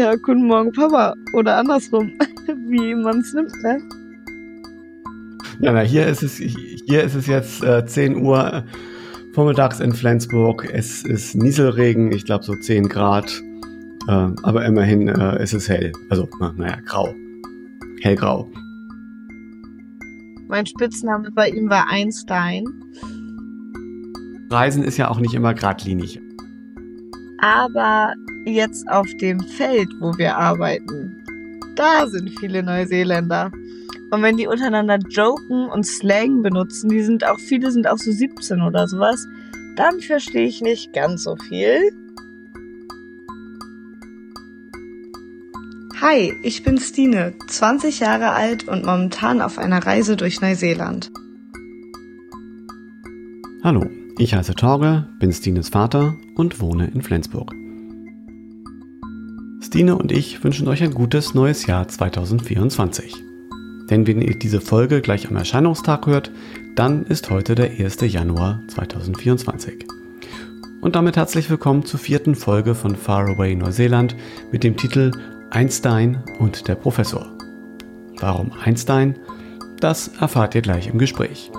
Ja, guten Morgen, Papa. Oder andersrum, wie man es nimmt, ne? Ja, na, hier ist es, hier ist es jetzt äh, 10 Uhr vormittags in Flensburg. Es ist Nieselregen, ich glaube so 10 Grad. Äh, aber immerhin äh, ist es hell. Also, na, naja, grau. Hellgrau. Mein Spitzname bei ihm war Einstein. Reisen ist ja auch nicht immer geradlinig. Aber jetzt auf dem Feld, wo wir arbeiten, da sind viele Neuseeländer. Und wenn die untereinander joken und Slang benutzen, die sind auch, viele sind auch so 17 oder sowas, dann verstehe ich nicht ganz so viel. Hi, ich bin Stine, 20 Jahre alt und momentan auf einer Reise durch Neuseeland. Hallo, ich heiße Torge, bin Stines Vater und wohne in Flensburg. Stine und ich wünschen euch ein gutes neues Jahr 2024. Denn wenn ihr diese Folge gleich am Erscheinungstag hört, dann ist heute der 1. Januar 2024. Und damit herzlich willkommen zur vierten Folge von Faraway Neuseeland mit dem Titel Einstein und der Professor. Warum Einstein? Das erfahrt ihr gleich im Gespräch.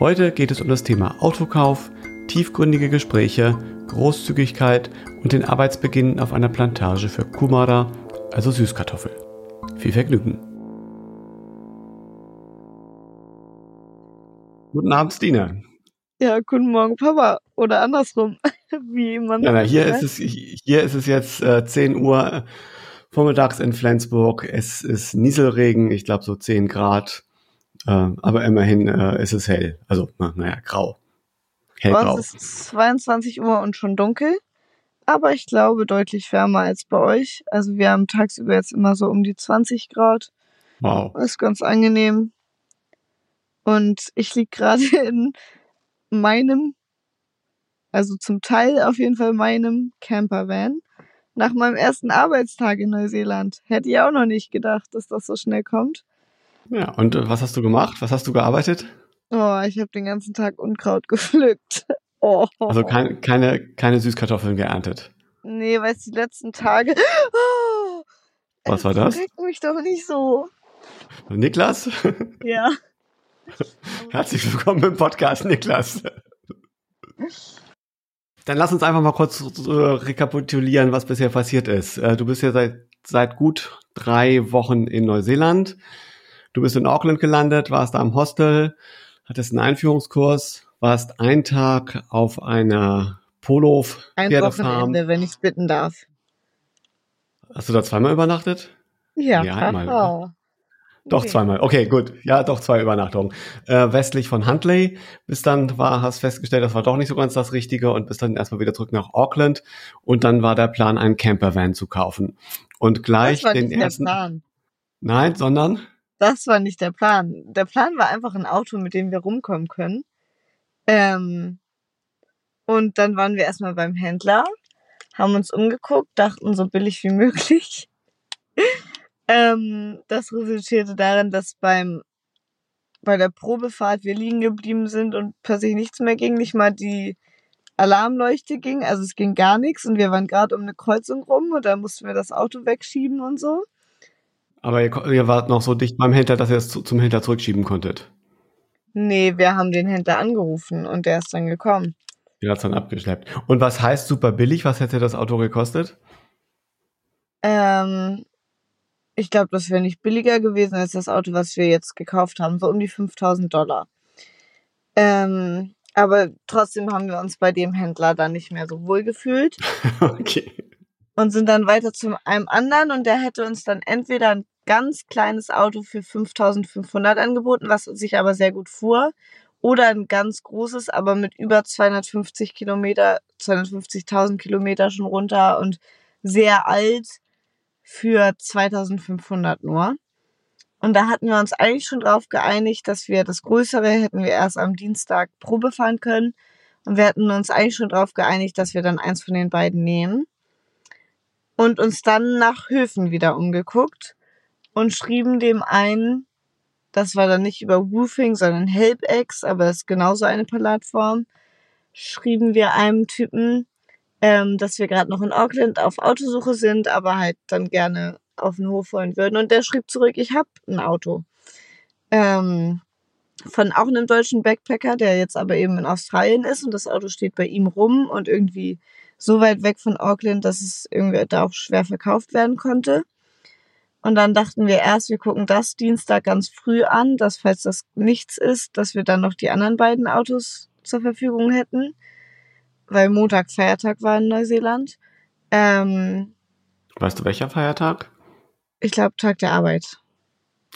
Heute geht es um das Thema Autokauf, tiefgründige Gespräche, Großzügigkeit und den Arbeitsbeginn auf einer Plantage für Kumara, also Süßkartoffel. Viel Vergnügen! Guten Abend, Stine. Ja, guten Morgen, Papa. Oder andersrum, wie man. Ja, na, hier ist es, hier ist es jetzt äh, 10 Uhr vormittags in Flensburg. Es ist Nieselregen, ich glaube so 10 Grad. Äh, aber immerhin äh, ist es hell. Also, na, naja, grau. Hellgrau. Es ist 22 Uhr und schon dunkel. Aber ich glaube deutlich wärmer als bei euch. Also wir haben tagsüber jetzt immer so um die 20 Grad. Wow. Das ist ganz angenehm. Und ich liege gerade in meinem, also zum Teil auf jeden Fall meinem Campervan nach meinem ersten Arbeitstag in Neuseeland. Hätte ich auch noch nicht gedacht, dass das so schnell kommt. Ja, und äh, was hast du gemacht? Was hast du gearbeitet? Oh, ich habe den ganzen Tag Unkraut gepflückt. Oh. Also kein, keine, keine Süßkartoffeln geerntet. Nee, weil es die letzten Tage. Oh, was war das? mich doch nicht so. Niklas? Ja. Herzlich willkommen im Podcast, Niklas. Dann lass uns einfach mal kurz äh, rekapitulieren, was bisher passiert ist. Äh, du bist ja seit, seit gut drei Wochen in Neuseeland. Du bist in Auckland gelandet, warst da am Hostel, hattest einen Einführungskurs, warst einen Tag auf einer Polof Ein Wochenende, wenn ich bitten darf. Hast du da zweimal übernachtet? Ja, ja einmal. Doch, zweimal. Okay, gut. Ja, doch zwei Übernachtungen. Äh, westlich von Huntley. Bis dann war, hast festgestellt, das war doch nicht so ganz das Richtige und bis dann erstmal wieder zurück nach Auckland. Und dann war der Plan, einen Campervan zu kaufen. Und gleich das war den nicht ersten. Der Plan. Nein, sondern? Das war nicht der Plan. Der Plan war einfach ein Auto, mit dem wir rumkommen können. Ähm, und dann waren wir erstmal beim Händler, haben uns umgeguckt, dachten so billig wie möglich. Ähm, das resultierte darin, dass beim bei der Probefahrt wir liegen geblieben sind und plötzlich nichts mehr ging, nicht mal die Alarmleuchte ging, also es ging gar nichts und wir waren gerade um eine Kreuzung rum und da mussten wir das Auto wegschieben und so. Aber ihr, ihr wart noch so dicht beim Händler, dass ihr es zu, zum Händler zurückschieben konntet. Nee, wir haben den Händler angerufen und der ist dann gekommen. Der hat's dann abgeschleppt. Und was heißt super billig? Was hätte das Auto gekostet? Ähm, ich glaube, das wäre nicht billiger gewesen als das Auto, was wir jetzt gekauft haben, so um die 5000 Dollar. Ähm, aber trotzdem haben wir uns bei dem Händler dann nicht mehr so wohl gefühlt. okay. Und sind dann weiter zu einem anderen und der hätte uns dann entweder ein ganz kleines Auto für 5500 angeboten, was sich aber sehr gut fuhr, oder ein ganz großes, aber mit über 250 Kilometer, 250.000 Kilometer schon runter und sehr alt für 2500 nur. Und da hatten wir uns eigentlich schon drauf geeinigt, dass wir das Größere hätten wir erst am Dienstag Probe fahren können. Und wir hatten uns eigentlich schon drauf geeinigt, dass wir dann eins von den beiden nehmen. Und uns dann nach Höfen wieder umgeguckt und schrieben dem einen, das war dann nicht über Roofing, sondern HelpX, aber ist genauso eine Plattform, schrieben wir einem Typen, ähm, dass wir gerade noch in Auckland auf Autosuche sind, aber halt dann gerne auf den Hof wollen würden. Und der schrieb zurück, ich habe ein Auto. Ähm, von auch einem deutschen Backpacker, der jetzt aber eben in Australien ist und das Auto steht bei ihm rum und irgendwie so weit weg von Auckland, dass es irgendwie da auch schwer verkauft werden konnte. Und dann dachten wir erst, wir gucken das Dienstag ganz früh an, dass falls das nichts ist, dass wir dann noch die anderen beiden Autos zur Verfügung hätten, weil Montag Feiertag war in Neuseeland. Ähm, weißt du welcher Feiertag? Ich glaube Tag der Arbeit.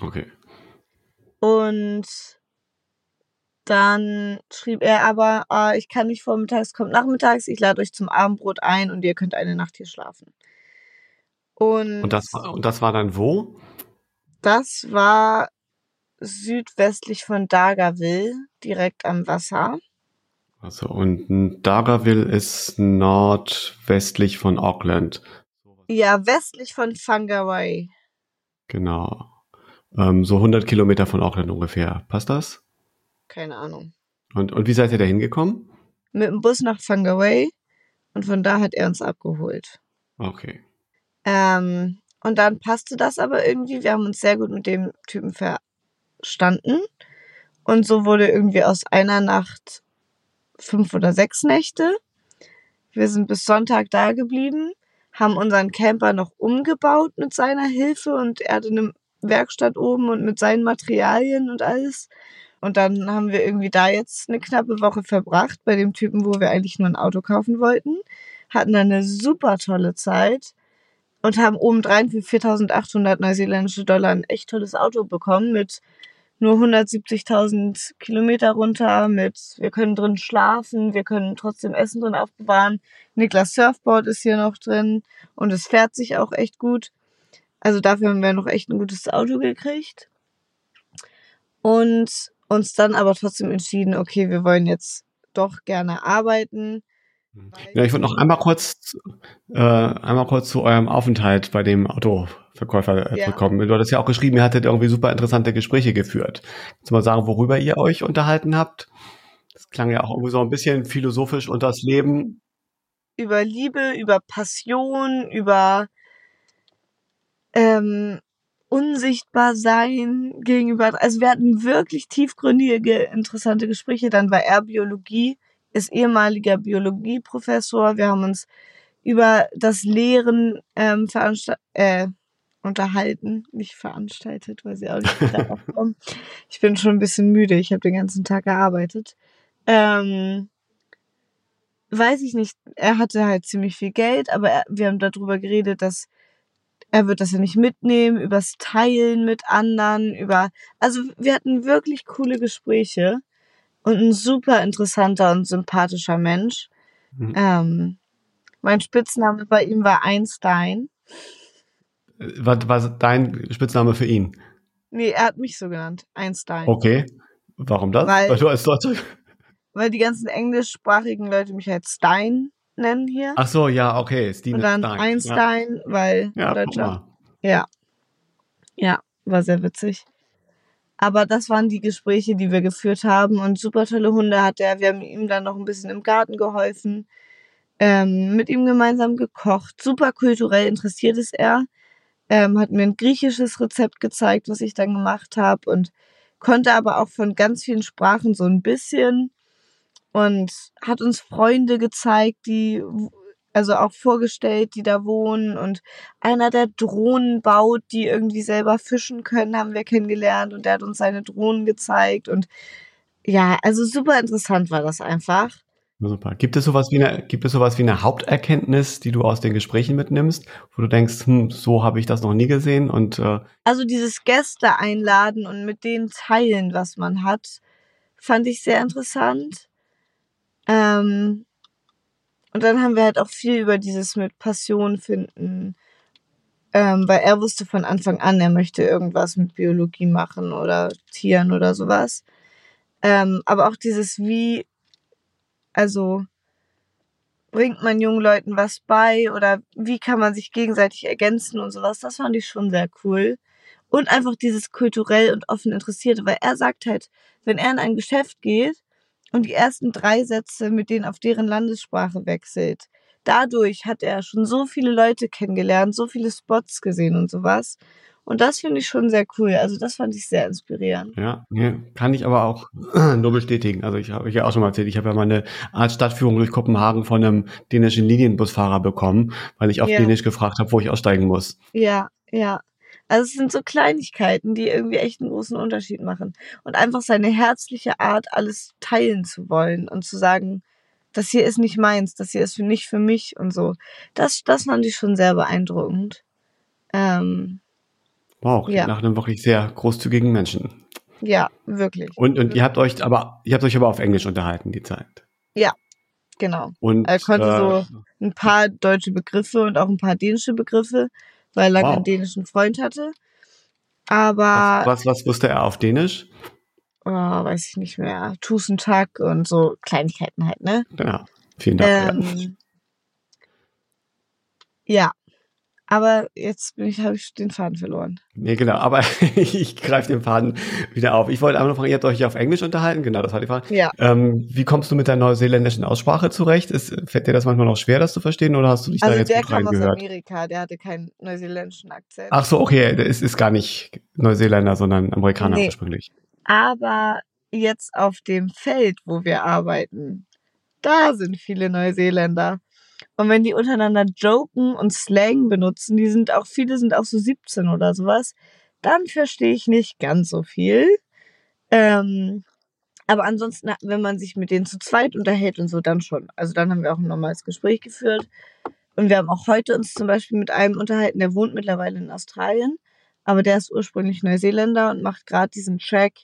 Okay. Und dann schrieb er aber, ah, ich kann nicht vormittags, kommt nachmittags, ich lade euch zum Abendbrot ein und ihr könnt eine Nacht hier schlafen. Und, und, das, und das war dann wo? Das war südwestlich von Dargaville, direkt am Wasser. Also und Dargaville ist nordwestlich von Auckland. Ja, westlich von Whangarei. Genau. Ähm, so 100 Kilometer von Auckland ungefähr. Passt das? Keine Ahnung. Und, und wie seid ihr da hingekommen? Mit dem Bus nach Whangarei und von da hat er uns abgeholt. Okay. Ähm, und dann passte das aber irgendwie. Wir haben uns sehr gut mit dem Typen verstanden. Und so wurde irgendwie aus einer Nacht fünf oder sechs Nächte. Wir sind bis Sonntag da geblieben, haben unseren Camper noch umgebaut mit seiner Hilfe und er hatte eine Werkstatt oben und mit seinen Materialien und alles. Und dann haben wir irgendwie da jetzt eine knappe Woche verbracht bei dem Typen, wo wir eigentlich nur ein Auto kaufen wollten. Hatten dann eine super tolle Zeit und haben obendrein für 4800 neuseeländische Dollar ein echt tolles Auto bekommen mit nur 170.000 Kilometer runter, mit wir können drin schlafen, wir können trotzdem Essen drin aufbewahren. Niklas Surfboard ist hier noch drin und es fährt sich auch echt gut. Also dafür haben wir noch echt ein gutes Auto gekriegt. Und uns dann aber trotzdem entschieden, okay, wir wollen jetzt doch gerne arbeiten. Ja, ich würde noch einmal kurz, äh, einmal kurz zu eurem Aufenthalt bei dem Autoverkäufer äh, ja. zurückkommen. Du hattest ja auch geschrieben, ihr hattet irgendwie super interessante Gespräche geführt. Kannst du mal sagen, worüber ihr euch unterhalten habt? Das klang ja auch irgendwie so ein bisschen philosophisch und das Leben. Über Liebe, über Passion, über ähm, unsichtbar sein gegenüber. Also wir hatten wirklich tiefgründige, interessante Gespräche. Dann war er Biologie, ist ehemaliger Biologieprofessor. Wir haben uns über das Lehren ähm, äh, unterhalten, nicht veranstaltet, weil sie auch nicht darauf kommen. Ich bin schon ein bisschen müde. Ich habe den ganzen Tag gearbeitet. Ähm, weiß ich nicht. Er hatte halt ziemlich viel Geld, aber er, wir haben darüber geredet, dass er wird das ja nicht mitnehmen, übers Teilen mit anderen, über, also wir hatten wirklich coole Gespräche und ein super interessanter und sympathischer Mensch. Mhm. Ähm, mein Spitzname bei ihm war Einstein. Was war dein Spitzname für ihn? Nee, er hat mich so genannt, Einstein. Okay. Warum das? Weil, weil du als Deutscher. Weil die ganzen englischsprachigen Leute mich halt Stein nennen hier. Ach so, ja, okay. Stine und dann Stein. Einstein, ja. weil ja, Deutscher. Ja. Ja, war sehr witzig. Aber das waren die Gespräche, die wir geführt haben und super tolle Hunde hat er. Wir haben ihm dann noch ein bisschen im Garten geholfen, ähm, mit ihm gemeinsam gekocht. Super kulturell interessiert ist er. Ähm, hat mir ein griechisches Rezept gezeigt, was ich dann gemacht habe und konnte aber auch von ganz vielen Sprachen so ein bisschen und hat uns Freunde gezeigt, die also auch vorgestellt, die da wohnen und einer, der Drohnen baut, die irgendwie selber fischen können, haben wir kennengelernt und der hat uns seine Drohnen gezeigt und ja, also super interessant war das einfach. Super. Gibt es sowas wie eine, gibt es sowas wie eine Haupterkenntnis, die du aus den Gesprächen mitnimmst, wo du denkst, hm, so habe ich das noch nie gesehen und äh also dieses Gäste einladen und mit denen teilen, was man hat, fand ich sehr interessant. Ähm, und dann haben wir halt auch viel über dieses mit Passion finden, ähm, weil er wusste von Anfang an, er möchte irgendwas mit Biologie machen oder Tieren oder sowas. Ähm, aber auch dieses wie, also bringt man jungen Leuten was bei oder wie kann man sich gegenseitig ergänzen und sowas, das fand ich schon sehr cool. Und einfach dieses kulturell und offen Interessierte, weil er sagt halt, wenn er in ein Geschäft geht, und die ersten drei Sätze mit denen auf deren Landessprache wechselt, dadurch hat er schon so viele Leute kennengelernt, so viele Spots gesehen und sowas. Und das finde ich schon sehr cool. Also das fand ich sehr inspirierend. Ja, kann ich aber auch nur bestätigen. Also ich habe ja auch schon mal erzählt, ich habe ja mal eine Art Stadtführung durch Kopenhagen von einem dänischen Linienbusfahrer bekommen, weil ich auf ja. Dänisch gefragt habe, wo ich aussteigen muss. Ja, ja. Also es sind so Kleinigkeiten, die irgendwie echt einen großen Unterschied machen. Und einfach seine herzliche Art, alles teilen zu wollen und zu sagen, das hier ist nicht meins, das hier ist nicht für mich und so. Das, das fand ich schon sehr beeindruckend. Ähm, Wow, ja. nach einem wirklich sehr großzügigen Menschen. Ja, wirklich. Und, und ihr habt euch aber, ihr habt euch aber auf Englisch unterhalten, die Zeit. Ja, genau. Und er konnte äh, so ein paar deutsche Begriffe und auch ein paar dänische Begriffe, weil er lange wow. einen dänischen Freund hatte. Aber. Was, was, was wusste er auf Dänisch? Oh, weiß ich nicht mehr. Tag und so Kleinigkeiten halt, ne? Genau. Vielen Dank. Ähm, ja, aber jetzt habe ich den Faden verloren. Nee, genau, aber ich greife den Faden wieder auf. Ich wollte einfach noch fragen, ihr habt euch auf Englisch unterhalten, genau, das war die Frage. Ja. Ähm, wie kommst du mit der neuseeländischen Aussprache zurecht? Ist, fällt dir das manchmal noch schwer, das zu verstehen, oder hast du dich also da jetzt gut reingehört? der kam aus Amerika, der hatte keinen neuseeländischen Akzent. Ach so, okay, der ist, ist gar nicht Neuseeländer, sondern Amerikaner nee. ursprünglich. Aber jetzt auf dem Feld, wo wir arbeiten, da sind viele Neuseeländer. Und wenn die untereinander joken und Slang benutzen, die sind auch, viele sind auch so 17 oder sowas, dann verstehe ich nicht ganz so viel. Ähm, aber ansonsten, wenn man sich mit denen zu zweit unterhält und so, dann schon. Also dann haben wir auch ein normales Gespräch geführt. Und wir haben auch heute uns zum Beispiel mit einem unterhalten, der wohnt mittlerweile in Australien, aber der ist ursprünglich Neuseeländer und macht gerade diesen Track,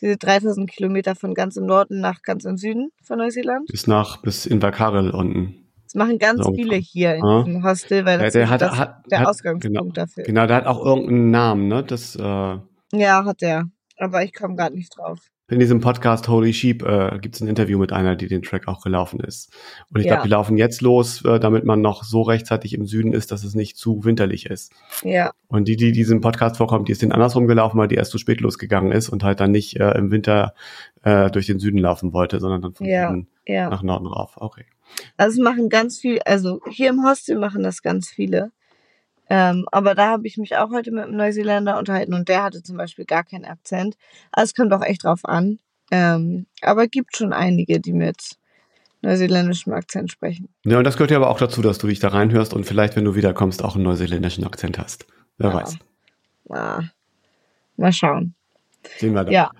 diese 3000 Kilometer von ganz im Norden nach ganz im Süden von Neuseeland. Bis nach, bis in Invercargill unten. Das machen ganz so. viele hier in diesem Hostel, weil das, ja, der hat, das hat, der hat, Ausgangspunkt genau, dafür Genau, der hat auch irgendeinen Namen, ne? Das, äh, ja, hat er. Aber ich komme gerade nicht drauf. In diesem Podcast Holy Sheep äh, gibt es ein Interview mit einer, die den Track auch gelaufen ist. Und ich ja. glaube, die laufen jetzt los, äh, damit man noch so rechtzeitig im Süden ist, dass es nicht zu winterlich ist. Ja. Und die, die diesem Podcast vorkommt, die ist den andersrum gelaufen, weil die erst zu spät losgegangen ist und halt dann nicht äh, im Winter äh, durch den Süden laufen wollte, sondern dann von ja. Süden ja. nach Norden rauf. Okay. Also machen ganz viel, also hier im Hostel machen das ganz viele. Ähm, aber da habe ich mich auch heute mit einem Neuseeländer unterhalten und der hatte zum Beispiel gar keinen Akzent. Also es kommt auch echt drauf an. Ähm, aber gibt schon einige, die mit neuseeländischem Akzent sprechen. Ja, und das gehört ja aber auch dazu, dass du dich da reinhörst und vielleicht, wenn du wiederkommst, auch einen neuseeländischen Akzent hast. Wer ja. weiß. Ja. Mal schauen. Sehen wir dann. Ja.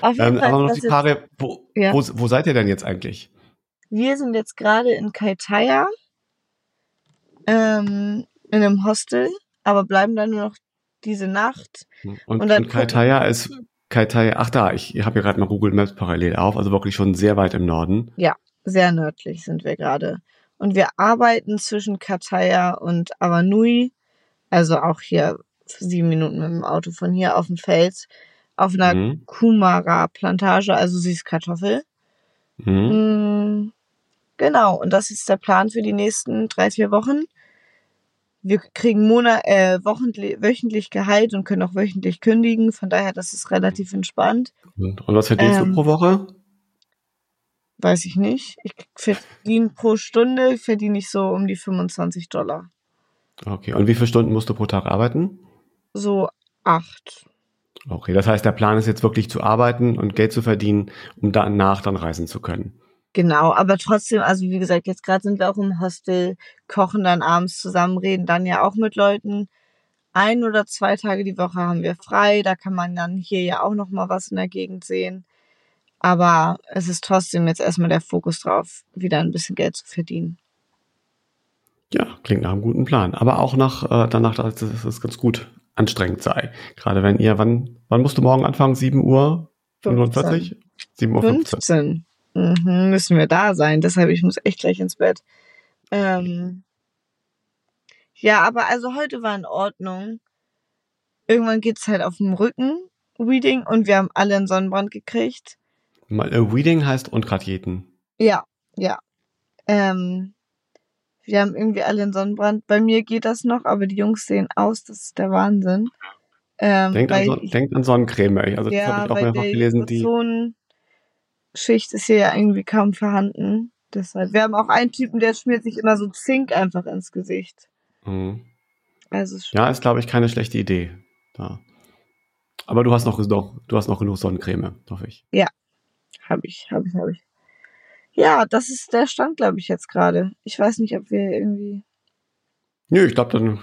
Auf jeden ähm, Fall, aber noch die Frage, wo, ja. wo, wo seid ihr denn jetzt eigentlich? Wir sind jetzt gerade in Kaitaya, ähm, in einem Hostel, aber bleiben dann nur noch diese Nacht. Und, und, dann und Kaitaya ist Kaitaya, ach da, ich habe hier gerade mal Google Maps parallel auf, also wirklich schon sehr weit im Norden. Ja, sehr nördlich sind wir gerade. Und wir arbeiten zwischen Kaitaya und Avanui, also auch hier sieben Minuten mit dem Auto von hier auf dem Feld, auf einer mhm. Kumara-Plantage, also Süßkartoffel. Mhm. Mm, Genau, und das ist der Plan für die nächsten drei, vier Wochen. Wir kriegen Monat, äh, wöchentlich Gehalt und können auch wöchentlich kündigen. Von daher, das ist relativ entspannt. Und, und was verdienst ähm, du pro Woche? Weiß ich nicht. Ich verdiene pro Stunde, verdiene ich so um die 25 Dollar. Okay, und wie viele Stunden musst du pro Tag arbeiten? So acht. Okay, das heißt, der Plan ist jetzt wirklich zu arbeiten und Geld zu verdienen, um danach dann reisen zu können. Genau, aber trotzdem, also wie gesagt, jetzt gerade sind wir auch im Hostel, kochen dann abends zusammen, reden dann ja auch mit Leuten. Ein oder zwei Tage die Woche haben wir frei, da kann man dann hier ja auch noch mal was in der Gegend sehen. Aber es ist trotzdem jetzt erstmal der Fokus drauf, wieder ein bisschen Geld zu verdienen. Ja, klingt nach einem guten Plan. Aber auch nach, äh, danach, dass es ganz gut anstrengend sei. Gerade wenn ihr, wann, wann musst du morgen anfangen? 7 Uhr 45? 7 Uhr 15. 15. Mhm, müssen wir da sein. Deshalb, ich muss echt gleich ins Bett. Ähm, ja, aber also heute war in Ordnung. Irgendwann geht's halt auf dem Rücken, Reading, und wir haben alle einen Sonnenbrand gekriegt. Reading äh, heißt Unkratjeten. Ja, ja. Ähm, wir haben irgendwie alle einen Sonnenbrand. Bei mir geht das noch, aber die Jungs sehen aus, das ist der Wahnsinn. Ähm, denkt, an, so, ich, denkt an Sonnencreme. Also das ja, habe ich auch mehrfach gelesen. Die Schicht ist hier ja irgendwie kaum vorhanden. Deshalb. Wir haben auch einen Typen, der schmiert sich immer so Zink einfach ins Gesicht. Mhm. Also ist Ja, ist, glaube ich, keine schlechte Idee. Da. Aber du hast noch, du hast noch genug Sonnencreme, hoffe ich. Habe ich, habe ich, habe ich. Ja, das ist der Stand, glaube ich, jetzt gerade. Ich weiß nicht, ob wir irgendwie Nö, ich glaube dann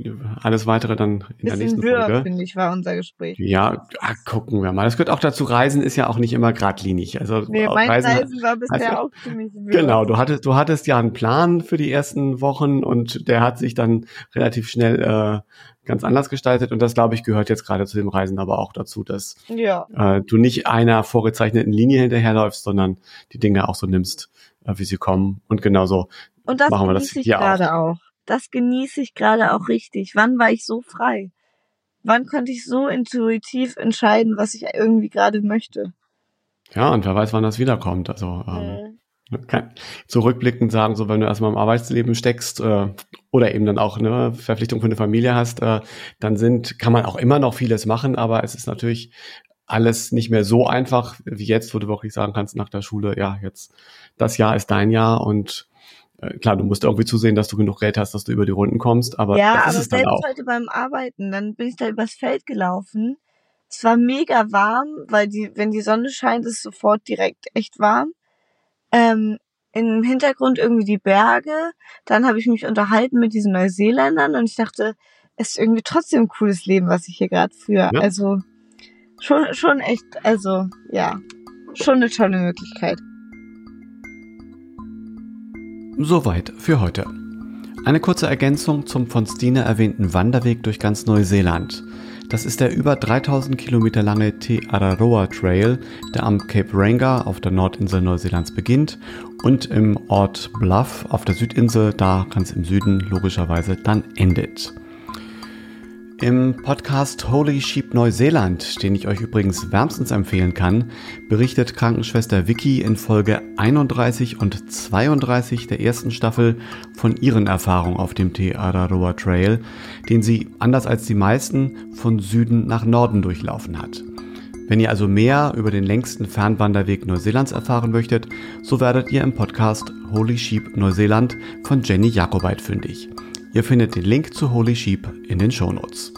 äh, alles weitere dann in der bisschen nächsten höher, Folge. finde ich, war unser Gespräch. Ja, ah, gucken wir mal. Das gehört auch dazu. Reisen ist ja auch nicht immer geradlinig. Also Nee, mein Reisen, Reisen war bisher also- auch ziemlich wirr. Genau, du hattest, du hattest ja einen Plan für die ersten Wochen und der hat sich dann relativ schnell äh, ganz anders gestaltet und das, glaube ich, gehört jetzt gerade zu dem Reisen aber auch dazu, dass Ja, äh, du nicht einer vorgezeichneten Linie hinterherläufst, sondern die Dinge auch so nimmst, äh, wie sie kommen und genauso. und das Machen wir das hier auch. gerade auch. Das genieße ich gerade auch richtig. Wann war ich so frei? Wann konnte ich so intuitiv entscheiden, was ich irgendwie gerade möchte? Ja, und wer weiß, wann das wiederkommt. Also ähm, Äh, kann zurückblickend sagen, so wenn du erstmal im Arbeitsleben steckst äh, oder eben dann auch eine Verpflichtung für eine Familie hast, äh, dann sind, kann man auch immer noch vieles machen, aber es ist natürlich alles nicht mehr so einfach wie jetzt, wo du wirklich sagen kannst nach der Schule, ja, jetzt das Jahr ist dein Jahr und klar, du musst irgendwie zusehen, dass du genug Geld hast, dass du über die Runden kommst, aber ja, das aber ist es dann selbst auch. heute beim Arbeiten, dann bin ich da übers Feld gelaufen. Es war mega warm, weil die, wenn die Sonne scheint, ist es sofort direkt echt warm. Ähm, Im Hintergrund irgendwie die Berge. Dann habe ich mich unterhalten mit diesen Neuseeländern und ich dachte, es ist irgendwie trotzdem ein cooles Leben, was ich hier gerade führe. Ja. Also schon, schon echt, also ja, schon eine tolle Möglichkeit. Soweit für heute. Eine kurze Ergänzung zum von Stine erwähnten Wanderweg durch ganz Neuseeland. Das ist der über 3000 Kilometer lange Te Araroa Trail, der am Cape Ranga auf der Nordinsel Neuseelands beginnt und im Ort Bluff auf der Südinsel, da ganz im Süden logischerweise, dann endet. Im Podcast Holy Sheep Neuseeland, den ich euch übrigens wärmstens empfehlen kann, berichtet Krankenschwester Vicky in Folge 31 und 32 der ersten Staffel von ihren Erfahrungen auf dem Te Araroa Trail, den sie, anders als die meisten, von Süden nach Norden durchlaufen hat. Wenn ihr also mehr über den längsten Fernwanderweg Neuseelands erfahren möchtet, so werdet ihr im Podcast Holy Sheep Neuseeland von Jenny Jakobait fündig. Ihr findet den Link zu Holy Sheep in den Shownotes.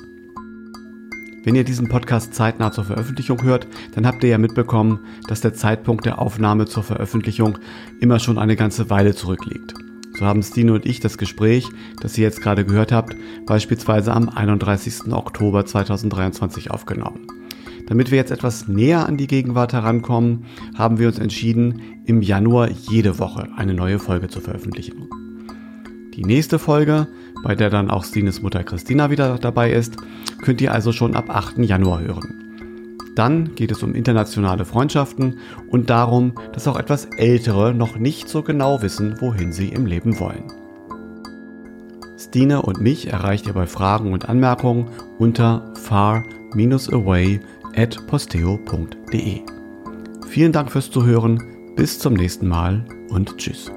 Wenn ihr diesen Podcast zeitnah zur Veröffentlichung hört, dann habt ihr ja mitbekommen, dass der Zeitpunkt der Aufnahme zur Veröffentlichung immer schon eine ganze Weile zurückliegt. So haben Stine und ich das Gespräch, das ihr jetzt gerade gehört habt, beispielsweise am 31. Oktober 2023 aufgenommen. Damit wir jetzt etwas näher an die Gegenwart herankommen, haben wir uns entschieden, im Januar jede Woche eine neue Folge zu veröffentlichen. Die nächste Folge, bei der dann auch Stines Mutter Christina wieder dabei ist, könnt ihr also schon ab 8. Januar hören. Dann geht es um internationale Freundschaften und darum, dass auch etwas Ältere noch nicht so genau wissen, wohin sie im Leben wollen. Stine und mich erreicht ihr bei Fragen und Anmerkungen unter far-away at posteo.de. Vielen Dank fürs Zuhören, bis zum nächsten Mal und tschüss.